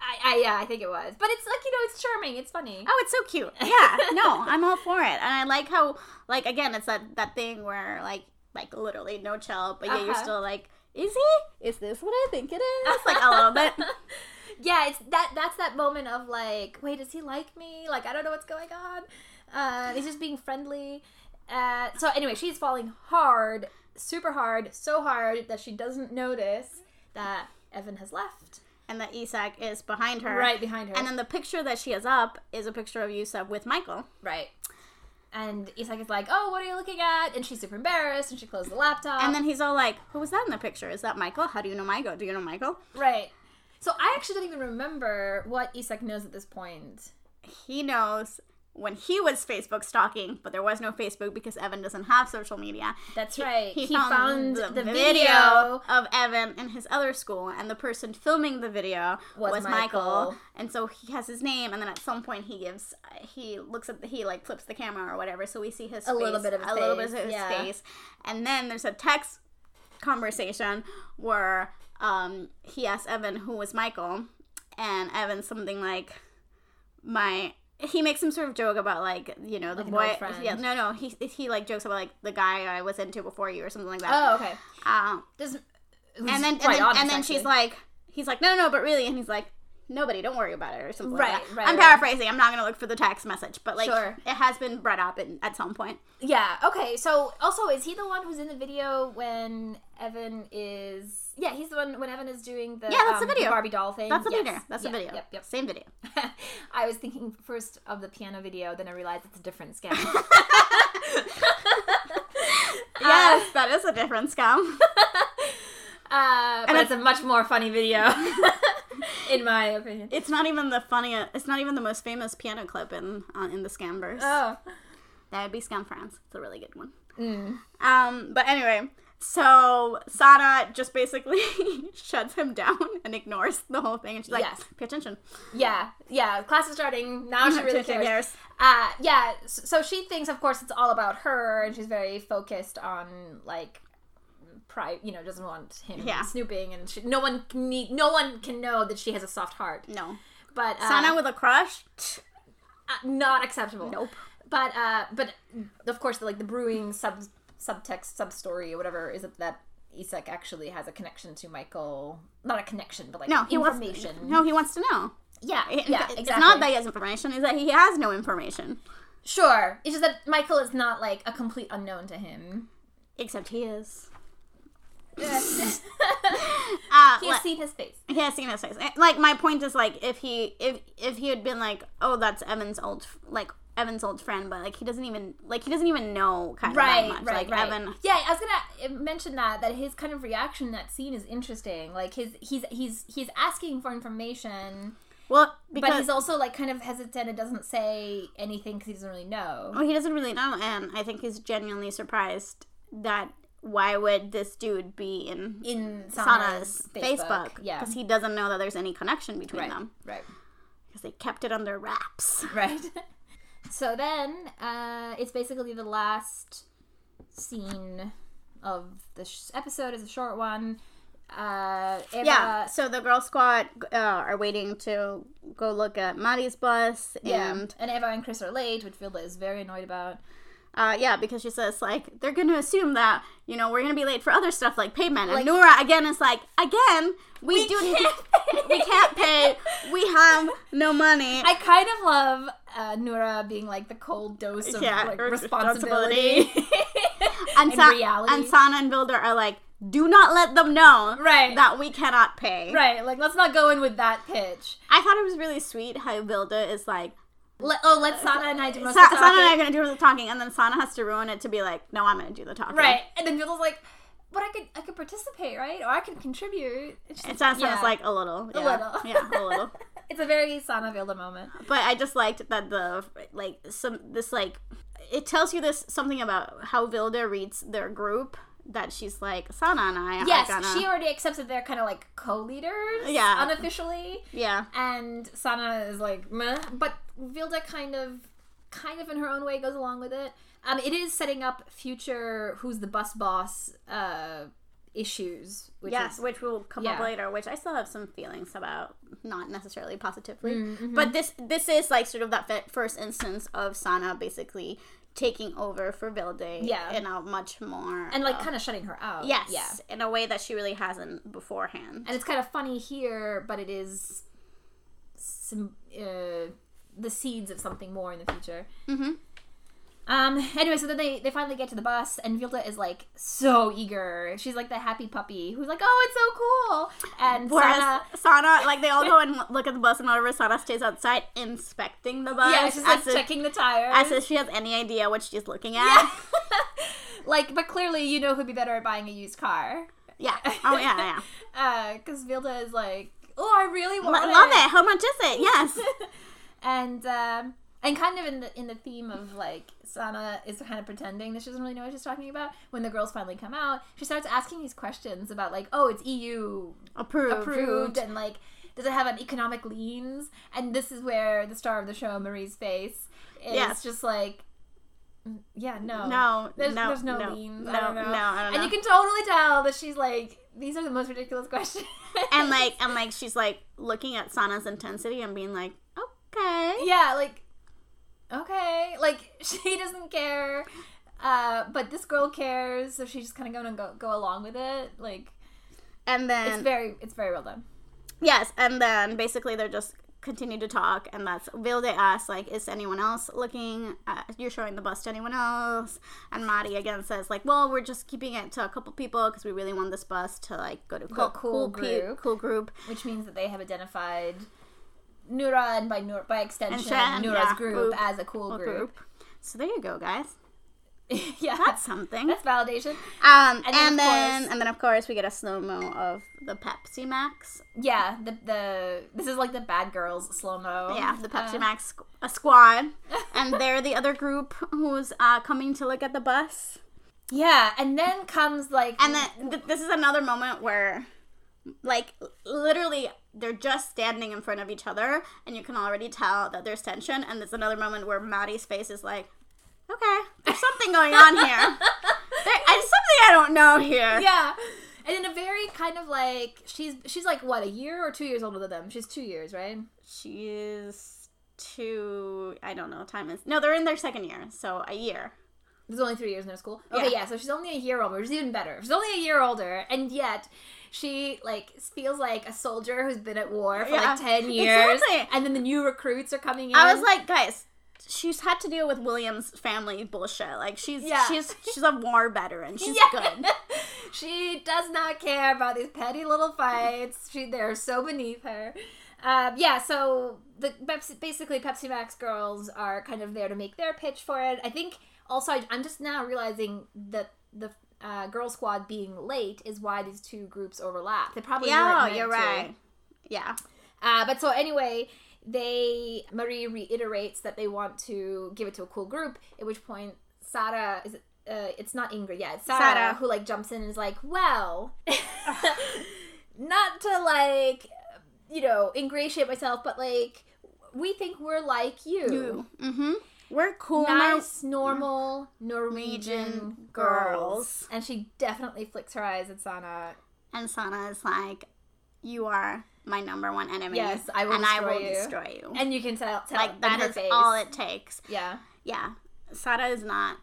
I, I, yeah, I think it was. But it's like, you know, it's charming. It's funny.
Oh, it's so cute. Yeah, no, I'm all for it, and I like how, like, again, it's that that thing where, like, like literally no chill, but you're
Uh-huh.
still like, is he? Is this what I think it is? Like a little bit.
yeah, it's that. That's that moment of like, wait, does he like me? Like, I don't know what's going on. Uh, he's just being friendly. Uh, so anyway, she's falling hard, super hard, so hard that she doesn't notice that Even has left
And that Isak is behind her,
right behind her.
And then the picture that she has up is a picture of Yousef with Michael.
right. And Isak is like, "Oh, what are you looking at?" And she's super embarrassed, and she closes the laptop.
And then he's all like, "Who was that in the picture? Is that Michael? How do you know Michael? Do you know Michael?"
right. So I actually don't even remember what Isak knows at this point.
He knows when he was Facebook stalking, but there was no Facebook because Even doesn't have social media.
That's
He-
right.
He,
He
found,
found
the,
the
video,
video.
of Even in his other school, and the person filming the video was,
Was
Michael.
Michael.
And so he has his name, and then at some point he gives, he looks at, the, he like flips the camera or whatever, so we see his
A
face,
little bit of his
a little bit
face,
of his
yeah.
face, and then there's a text conversation where um, he asks Even who was Michael, and Even's something like my. He makes some sort of joke about like you know the
Like
boy. Yeah, no, no. He he like jokes about like the guy I was into before you or something like that.
Oh, okay.
Um,
This,
and then and then, and then she's like, he's like, no, no, no, but really, and he's like, nobody, don't worry about it or something
Right,
like that.
right,
I'm paraphrasing. I'm not gonna look for the text message, but like,
Sure.
it has been brought up in, at some point.
Yeah. Okay. So also, is he the one who's in the video when Even is? Yeah, he's the one when Even is doing the
Yeah, that's the
um,
video.
Barbie doll thing.
That's the
Yes.
video. That's
Yeah,
the video.
Yep. Yep.
Same video.
I was thinking first of the piano video, then I realized it's a different Skam.
Yes, that is a different Skam.
Uh, but
it's-
it's a much more funny video, in my opinion.
it's not even the funniest. It's not even the most famous piano clip in uh, in the Skamverse.
Oh.
That would be Skam France. It's a really good one.
Mm.
Um, but anyway, so Sana just basically shuts him down and ignores the whole thing, and she's like,
Yes.
"Pay attention."
Yeah, yeah. Class is starting now. She really cares.
cares.
Uh, yeah. So she thinks, of course, it's all about her, and she's very focused on like, pri- You know, doesn't want him
Yeah.
snooping, and she, no one can need, no one can know that she has a soft heart.
No,
But uh,
Sana with a crush.
uh, not acceptable.
Nope.
But uh, but of course, the, like the brewing sub subtext sub story or whatever is it that Isak actually has a connection to Michael. Not a connection, but like
No, he wants.
information.
No, he wants to know.
Yeah,
It-
yeah,
It's
exactly.
not that he has information; is that he has no information.
Sure. It's just that Michael is not like a complete unknown to him.
Except he is.
he
Uh,
has
le-
seen his face.
he has seen his face. Like my point is, like if he if if he had been like, oh, that's Even's old like Even's old friend, but like he doesn't even like he doesn't even know kind of
Right,
that much.
right,
like
right.
Even.
Yeah, I was gonna uh, mention that that his kind of reaction in that scene is interesting. Like his he's he's he's asking for information,
Well,
but he's also like kind of hesitant and doesn't say anything because he doesn't really know.
well, he doesn't really know, and I think he's genuinely surprised that why would this dude be in
In
Sana's
Sana's
Facebook?
yeah,
because he doesn't know that there's any connection between
right,
them
right.
because they kept it under wraps.
Right. so then, uh, it's basically the last scene of the sh- episode. is a short one. Uh, Eva,
Yeah, so the Girl Squad uh, are waiting to go look at Mari's bus,
yeah.
and
And Eva and Chris are late, which Vilde is very annoyed about.
Uh, yeah, because she says like they're going to assume that you know we're going to be late for other stuff like payment, and
Like-
Noora again is like, again we,
We
do
can't
we can't pay, we have no money.
I kind of love uh, Noora being like the cold dose of
Yeah,
like,
re-
responsibility
and,
and
Sa-
reality.
and Sana and Vilde are like, do not let them know
right,
that we cannot pay.
right. Like let's not go in with that pitch.
I thought it was really sweet how Vilde is like,
Let, oh, let Sana and I do most
Sa-
of the
Sana and I are going to do the talking, and then Sana has to ruin it to be like, no, I'm going to do the talking.
Right, and then Vilde's like, "But I could, I could participate, right? Or I could contribute."
It
like,
sounds,
"Yeah."
like a little.
A
yeah.
little.
Yeah, a little.
it's a very Sana Vilde moment.
But I just liked that the like some this like it tells you this something about how Vilde reads their group that she's like Sana and I
Yes,
are gonna
she already accepts that they're kind of like co-leaders,
Yeah.
unofficially.
yeah
and Sana is like meh, but Vilde kind of kind of in her own way goes along with it. Um, it is setting up future who's the bus boss uh issues, which
yes,
is
which will come up later, which I still have some feelings about, not necessarily positively.
Mm-hmm.
But this this is like sort of that first instance of Sana basically taking over for Vilde
Yeah.
in a much more
and like
uh,
kind of shutting her out.
yes,
yeah.
in a way that she really hasn't beforehand.
And it's kind of funny here, but it is some uh, the seeds of something more in the future.
Mm-hmm.
Um. Anyway, so then they they finally get to the bus, and Vilde is like so eager. She's like the happy puppy who's like, "Oh, it's so cool!" And
Whereas
Sana,
Sana, like they all go and look at the bus, and whatever Sana stays outside inspecting the bus.
yeah, she's like
if,
checking the tires.
as if she has any idea what she's looking at.
Yeah. like, but clearly, you know who'd be better at buying a used car.
Yeah. Oh yeah, yeah.
Uh, because Vilde is like, oh, I really want
love it. How much is it? Yes.
and um, and kind of in the in the theme of like Sana is kind of pretending that she doesn't really know what she's talking about. When the girls finally come out, she starts asking these questions about like, oh, it's EU
Approved.
approved and like does it have an economic leans and this is where the star of the show mari's face is
Yes.
just like mm, yeah no
No,
there's
no,
there's no,
no,
leans
no,
I don't know.
no, I don't
and you can totally tell that she's like these are the most ridiculous questions
and like, and like, she's like looking at Sana's intensity and being like, okay.
yeah like okay like she doesn't care uh but this girl cares so she's just kind of going to go go along with it like
And then
it's very it's very well done
Yes, and then basically they're just continue to talk, and that's Vilde asks like, "Is anyone else looking? Uh, you're showing the bus to anyone else?" And Mari again says like, "Well, we're just keeping it to a couple people because we really want this bus to like go to cool,
cool
pe-
group.
cool group."
which means that they have identified Noora and by Nur- by extension
Extension,
Noora's
yeah,
group,
group.
as a cool group.
group. So there you go, guys.
yeah,
That's something.
that's validation.
Um, and
then,
then,
of course-
and then of course we get a slow mo of the Pepsi Max.
Yeah, the the this is like the bad girls slow mo.
Yeah, the Pepsi
Uh,
Max a squad, and they're the other group who's uh, coming to look at the bus.
Yeah, and then comes like
And then th- this is another moment where, like, literally, they're just standing in front of each other, and you can already tell that there's tension. And there's another moment where Mari's face is like, "Okay, there's something going on here. There, there's something I don't know here."
yeah. And in a very kind of like she's she's like what a year or two years older than them. She's two years, right?
She is two. I don't know. Time is no. They're in their second year, so a year.
There's only three years in their school. Okay,
Yeah.
yeah. so she's only a year older, which is even better. She's only a year older, and yet she like feels like a soldier who's been at war for
Yeah,
like ten years,
exactly.
and then the new recruits are coming in.
I was like, guys, she's had to deal with William's family bullshit. Like she's
Yeah.
she's she's a war veteran. She's
Yeah.
good.
she does not care about these petty little fights. She they're so beneath her. Um, yeah, so the basically Pepsi Max girls are kind of there to make their pitch for it. I think also I, I'm just now realizing that the uh, girl squad being late is why these two groups overlap. They probably
Yeah,
weren't meant
you're
to.
right. Yeah.
Uh, but so anyway, they Mari reiterates that they want to give it to a cool group. At which point, Sara is. it, Uh, it's not Ingrid yet. It's Sara,
Sara.
who like jumps in and is like, "Well, not to like, you know, ingratiate myself, but like, we think we're like you,
You. Mm-hmm. We're cool.
nice, normal Norwegian
Norwegian
girls."
girls.
And she definitely flicks her eyes at Sana.
And Sana is like, you are my number one enemy.
Yes, I will
and I will
you."
destroy you.
And you can tell, tell
like
in
that
her
is
face.
all it takes.
Yeah.
Yeah. Sada is not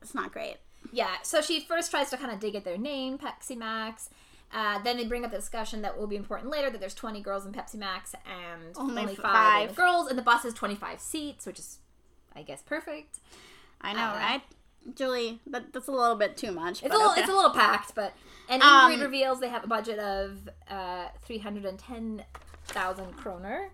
it's not great.
Yeah, so she first tries to kind of dig at their name, Pepsi Max. Uh, then they bring up the discussion that will be important later that there's 20 girls in Pepsi Max and
Only
only, five,
five.
in the girls, and the bus has 25 seats, which is, I guess, perfect.
I know,
Uh,
right? Julie, that, that's a little bit too much.
It's a little,
okay.
it's a little packed, but and
Um,
Ingrid reveals they have a budget of uh, 310,000 kroner.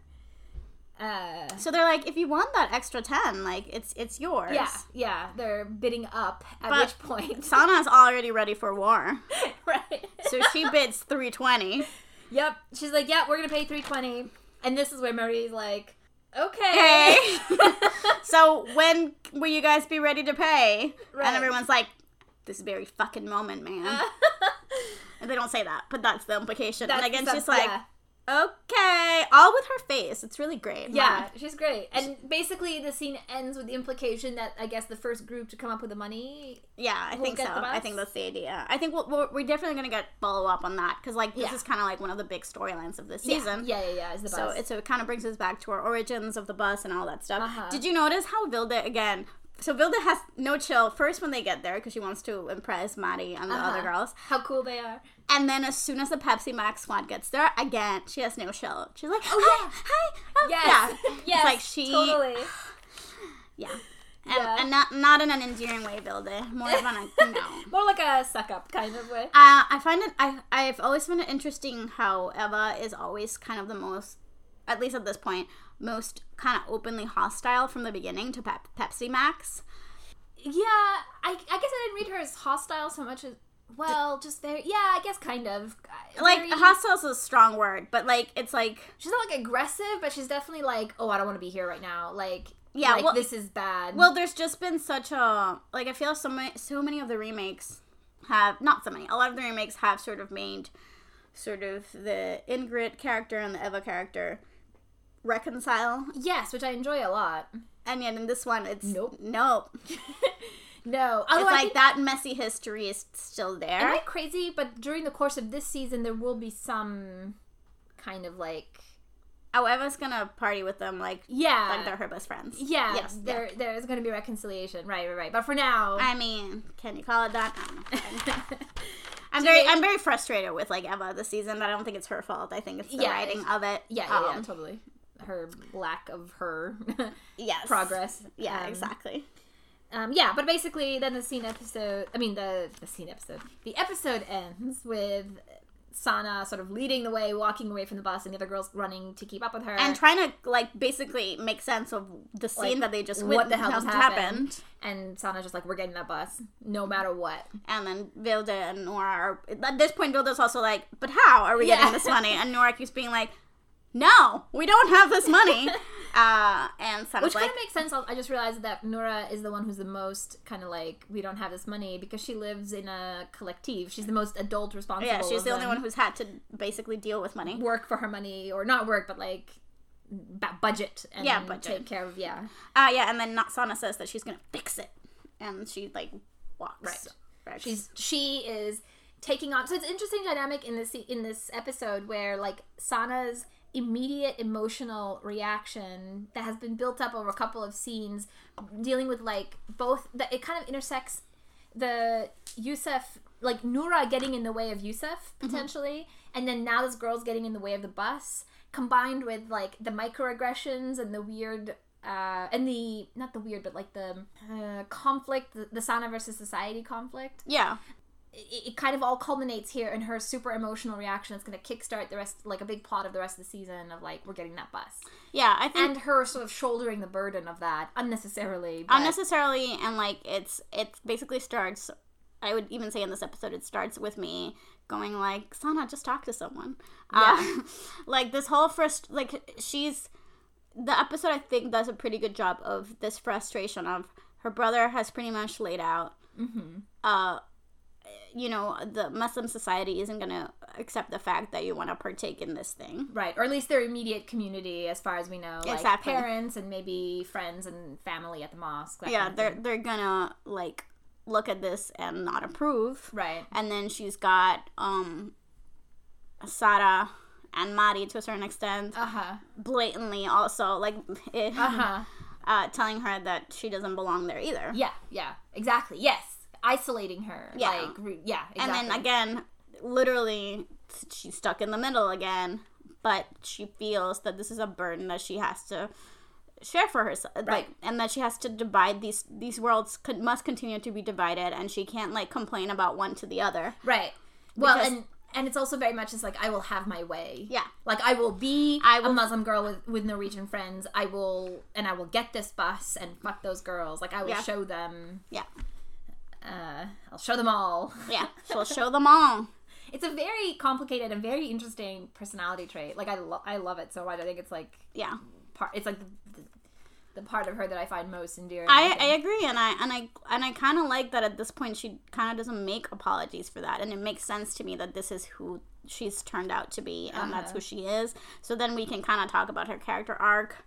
Uh,
So they're like, if you want that extra ten, like it's it's yours.
yeah, yeah, they're bidding up. At
But-
which point,
Sana's already ready for war,
right?
so she bids three twenty.
Yep. She's like, yeah, we're gonna pay three twenty, and this is where Mari's like, okay.
So when will you guys be ready to pay?
Right.
And everyone's like, this very fucking moment, man. and they don't say that, but that's the implication.
That's-
and again, she's like,
yeah.
Okay, all with her face. It's really great.
Yeah, she's great. And basically, the scene ends with the implication that I guess the first group to come up with the money.
Yeah, I think so. I think that's the idea. I think we'll, we're, we're definitely going to get follow up on that because like this
Yeah.
is kind of like one of the big storylines of this season.
Yeah, yeah, yeah. Is the
So
bus.
it so it kind of brings us back to our origins of the bus and all that stuff.
Uh-huh.
Did you notice how Vilde again? So Vilde has no chill first when they get there because she wants to impress Mari and the
Uh-huh.
other girls,
how cool they are.
and then as soon as the Pepsi Max squad gets there, again she has no chill. She's like,
Oh,
"Hi,
yeah.
hi, oh,
Yes,
yeah."
yes.
It's like she,
totally.
yeah, and,
Yeah.
and not not in an endearing way, Vilde, more of an no.
More like a suck up kind of way.
Uh, I find it. I I've always found it interesting how Eva is always kind of the most, at least at this point, most kind of openly hostile from the beginning to Pep- Pepsi Max.
Yeah, I, I guess I didn't read her as hostile so much as well, just very yeah, I guess kind of
Like
Very-
hostile is a strong word, but like it's like
She's not like aggressive, but she's definitely like, oh, I don't want to be here right now. Like,
Yeah,
like,
well-
this is bad.
well, there's just been such a like I feel so many so many of the remakes have not so many. A lot of the remakes have sort of made sort of the Ingrid character and the Eva character reconcile,
yes, which I enjoy a lot.
and yet in this one it's
Nope.
nope.
No,
It's
although I
like
think,
that messy history is still there.
am
there.
I crazy? But during the course of this season, there will be some kind of like,
Oh, Eva's gonna party with them like
yeah,
like they're her best friends.
yeah,
Yes.
there there's going to be reconciliation, right, right, right. But for now,
I mean, can you call it that? I don't know. I'm
Do
very
they-
I'm very frustrated with like Eva this season, but I don't think it's her fault. I think it's the
Yeah,
writing of it.
yeah, yeah, yeah,
Um,
totally. Her lack of her
Yes.
progress.
Yeah,
Um,
exactly.
Um, yeah, but basically, then the scene episode. I mean, the the scene episode. The episode ends with Sana sort of leading the way, walking away from the bus, and the other girls running to keep up with her.
And trying to like basically make sense of the scene
Like,
that they just
what the hell just
happened.
happened? and Sana's just like, "We're getting that bus, no matter what."
And then Vilde and Noora are at this point Vilde's also like, but how are we
Yeah.
getting this money? And Noora keeps being like, No, we don't have this money. uh and Sana's
Which
like
kind of makes sense. I'll- just realized that Noora is the one who's the most kind of like, "We don't have this money" because she lives in a collective. She's the most adult, responsible.
Yeah, she's the only one who's had to basically deal with money.
work for her money, or not work, but like ba- budget and
Yeah, budget.
take care of. Yeah,
Uh yeah, and then Sana says that she's gonna fix it. And she like walks.
Right.
Right.
she's she is taking on so it's an interesting dynamic in this in this episode where like sana's immediate emotional reaction that has been built up over a couple of scenes dealing with like both that it kind of intersects the yousef like noora getting in the way of yousef potentially and then now this girl's getting in the way of the bus combined with like the microaggressions and the weird uh, and the not the weird but like the uh, conflict the, the sana versus society conflict
yeah.
It, it kind of all culminates here in her super emotional reaction that's going to kickstart the rest like a big plot of the rest of the season of like we're getting that bus
Yeah, I think
and her sort of shouldering the burden of that unnecessarily but
unnecessarily and like it's it basically starts i would even say in this episode it starts with me going like sana just talk to someone
Yeah.
uh, like this whole first like she's the episode i think does a pretty good job of this frustration of her brother has pretty much laid out
Mhm.
uh you know the muslim society isn't gonna accept the fact that you want to partake in this thing
right or at least their immediate community as far as we know like
Exactly.
parents and maybe friends and family at the mosque
yeah they're
thing.
they're gonna like look at this and not approve
right
and then she's got um Sara and Mari to a certain extent
uh-huh
blatantly also like it,
uh-huh
uh, telling her that she doesn't belong there either.
Yeah, yeah, exactly. Yes, isolating her.
Yeah.
like re- yeah, exactly.
And then again, literally, she's stuck in the middle again. But she feels that this is a burden that she has to share for herself, like,
Right.
and that she has to divide these these worlds could, must continue to be divided, and she can't like complain about one to the other.
right. Well, and and it's also very much just like I will have my way.
Yeah.
Like I will be
I will-
a Muslim girl with, with Norwegian friends. I will and I will get this bus and fuck those girls. Like I will
Yeah.
show them.
Yeah,
Uh, I'll show them all.
yeah, she'll show them all.
It's a very complicated and very interesting personality trait. Like I, lo- I love it so much. I think it's like
Yeah.
part. It's like the, the, part of her that I find most endearing.
I,
think.
I agree and I and I and I kind of like that at this point she kind of doesn't make apologies for that and it makes sense to me that this is who she's turned out to be and that's
Uh-huh.
who she is so then we can kind of talk about her character arc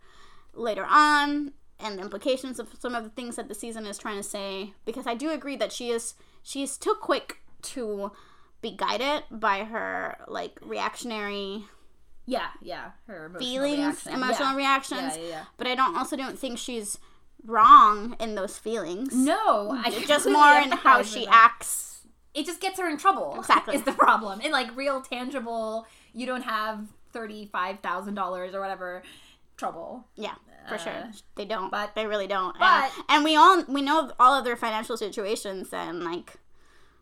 later on and implications of some of the things that the season is trying to say because I do agree that she is she is too quick to be guided by her like reactionary
yeah, yeah. Her emotional
feelings
reaction.
emotional
yeah.
reactions
Yeah, yeah,
but I don't also don't think she's wrong in those feelings
No, mm, I
it's just more in how she
that.
acts.
It just gets her in trouble.
Exactly.
is the problem. in like real tangible, you don't have thirty five thousand dollars or whatever trouble.
Yeah, for sure.
Uh,
They don't.
but-
they really don't.
but-
and, and we all we know all of their financial situations and like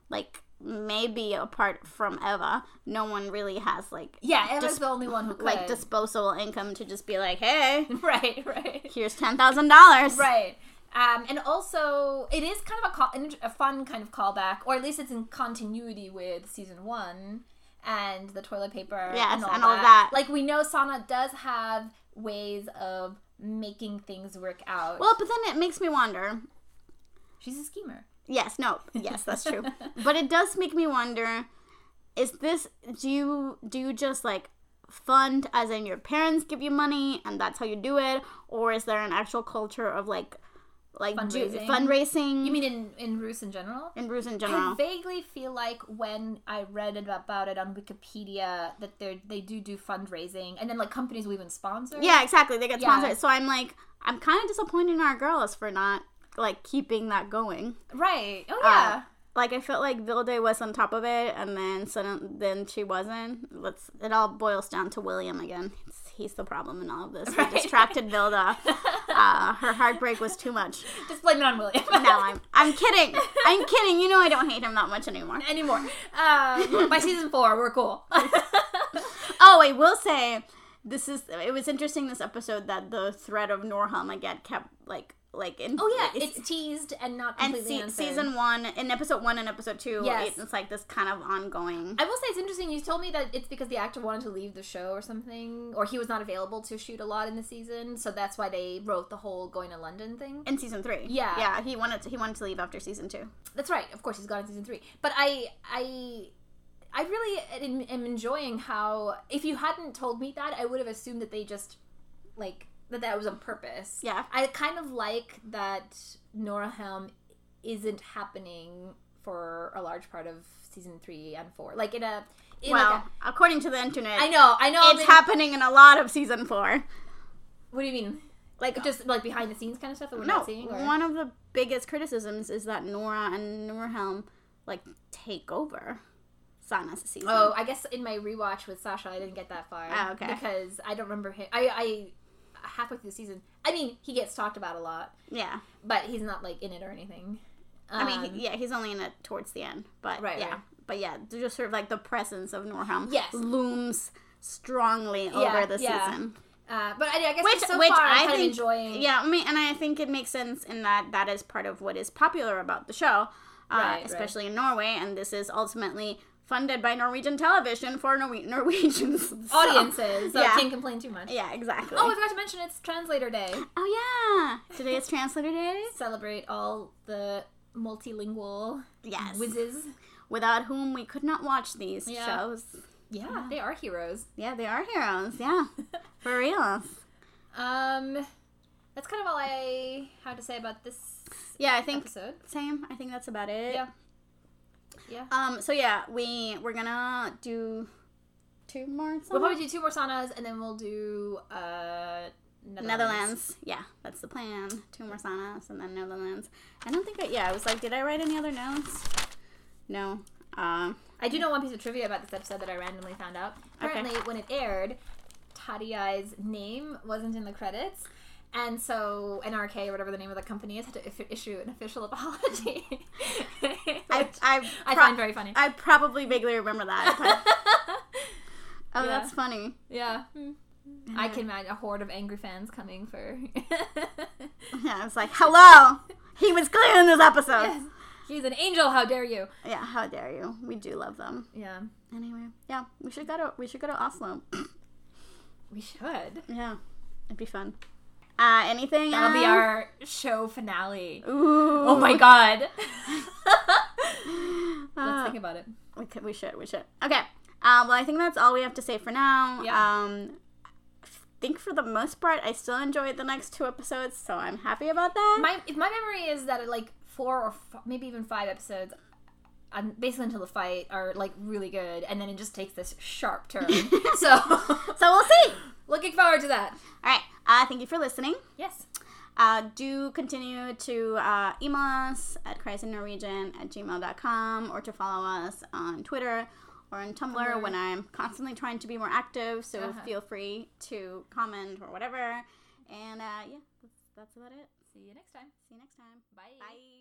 like maybe apart from Eva, no one really has like
Yeah, Emma's
Dis-
the only one who could.
like disposable income to just be like, hey,
right, right.
here's ten thousand dollars.
Right. Um, and also, it is kind of a, call, a fun kind of callback, or at least it's in continuity with season one and the toilet paper
Yes,
and all,
and
that.
all that.
Like, we know Sana does have ways of making things work out.
Well, but then it makes me wonder.
She's a schemer.
Yes, no, yes, that's true. but it does make me wonder: Is this do you do you just like fund as in your parents give you money and that's how you do it, or is there an actual culture of like like do-
Fundraising?
fundraising?
You mean in, in russ in general?
in russ in general.
I vaguely feel like when I read about it on Wikipedia that they they do do fundraising, and then like companies will even sponsor.
Yeah, exactly. They get
Yeah.
sponsored. So I'm like, I'm kind of disappointed in our girls for not like keeping that going.
Right. Oh
Uh,
yeah.
like I felt like Vilde was on top of it, and then suddenly then she wasn't. Let's. It all boils down to William again. It's, he's the problem in all of this.
Right.
He distracted Vilde. Uh, her heartbreak was too much.
Just blame it on William.
No, I'm. I'm kidding. I'm kidding. You know I don't hate him that much anymore.
anymore. Um, by season four, we're cool.
Oh, I will say, this is. It was interesting this episode that the thread of Noorhelm again kept like like in.
oh yeah, it's, teased and not
and
completely
se- season one in episode one and episode two.
Yes.
it's like this kind of ongoing.
I will say it's interesting. You told me that it's because the actor wanted to leave the show or something, or he was not available to shoot a lot in the season, so that's why they wrote the whole going to London thing.
in season three.
Yeah.
yeah. He wanted to, he wanted to leave after season two.
That's right. Of course, he's gone in season three. But I, I, I really am enjoying how. If you hadn't told me that, I would have assumed that they just like that that was on purpose.
Yeah.
I kind of like that Noorhelm isn't happening for a large part of season three and four. Like in a, in
well,
like
according to the internet,
I know, I know.
it's happening in a lot of season four.
What do you mean? Like just like behind the scenes kind of stuff that we're
No,
not seeing. Or?
one of the biggest criticisms is that Noora and Noorhelm like take over Sana's season.
Oh, I guess in my rewatch with Sasha, I didn't get that far.
Oh, okay.
Because I don't remember him. I, I halfway through the season. I mean, he gets talked about a lot,
yeah.
but he's not like in it or anything.
I mean,
Um,
he- yeah, he's only in it towards the end, but
Right,
yeah,
right.
but yeah, just sort of like the presence of Noorhelm
Yes.
looms strongly
Yeah,
over the
yeah.
season.
uh, but I, I guess
Which,
so
which
far I'm
I
kind
think,
of enjoying.
yeah, I mean, and I think it makes sense in that that is part of what is popular about the show, uh,
Right, right.
especially in Norway, and this is ultimately funded by Norwegian television for Norwe- Norwegians so-
Audiences, so
yeah.
can't complain too much.
Yeah, exactly.
Oh, I forgot to mention it's Translator Day.
Oh yeah, today is Translator Day.
Celebrate all the multilingual
Yes,
whizzes.
without whom we could not watch these
Yeah.
shows.
Yeah, they are heroes.
Yeah, they are heroes. Yeah, for real.
Um, that's kind of all I had to say about this
Yeah, I think
episode.
same. I think that's about it.
Yeah. Yeah.
Um. So yeah, we we're gonna do two more.
We'll probably do two more Sanas and then we'll do uh Netherlands.
Netherlands. Yeah, that's the plan. Two more Sanas and then Netherlands. I don't think I, yeah, I was like, did I write any other notes? No. Um,
I do know one piece of trivia about this episode that I randomly found out. Apparently, when it aired, Tarjei's name wasn't in the credits. And so NRK or whatever the name of the company is had to if- issue an official apology.
I, I,
I find very funny.
I probably vaguely remember that. oh,
Yeah.
that's funny.
yeah. I can imagine a horde of angry fans coming for.
Yeah, I was like, hello! He was clear in this episode!
yes. She's an angel. How dare you?
Yeah, how dare you? We do love them.
Yeah.
Anyway, yeah, we should go to we should go to Oslo.
We should.
yeah, it'd be fun. Uh, anything?
That'll be our show finale.
Ooh.
Oh my god. Let's think about it.
we could, we should, we should. Okay. Uh, well, I think that's all we have to say for now.
Yeah.
Um, I think for the most part, I still enjoyed the next two episodes, so I'm happy about that.
My if my memory is that like four or f- maybe even five episodes, um, basically until the fight, are like really good, and then it just takes this sharp turn. so,
so we'll see.
Looking forward to that.
All right. Uh, thank you for listening.
Yes.
Uh, do continue to uh, email us at crisisnorwegian at gmail.com or to follow us on Twitter or on Tumblr,
Tumblr.
when I'm constantly trying to be more active. So
Uh-huh.
feel free to comment or whatever. And uh, yeah, that's, that's about it.
See you next time.
See you next time.
Bye.
Bye.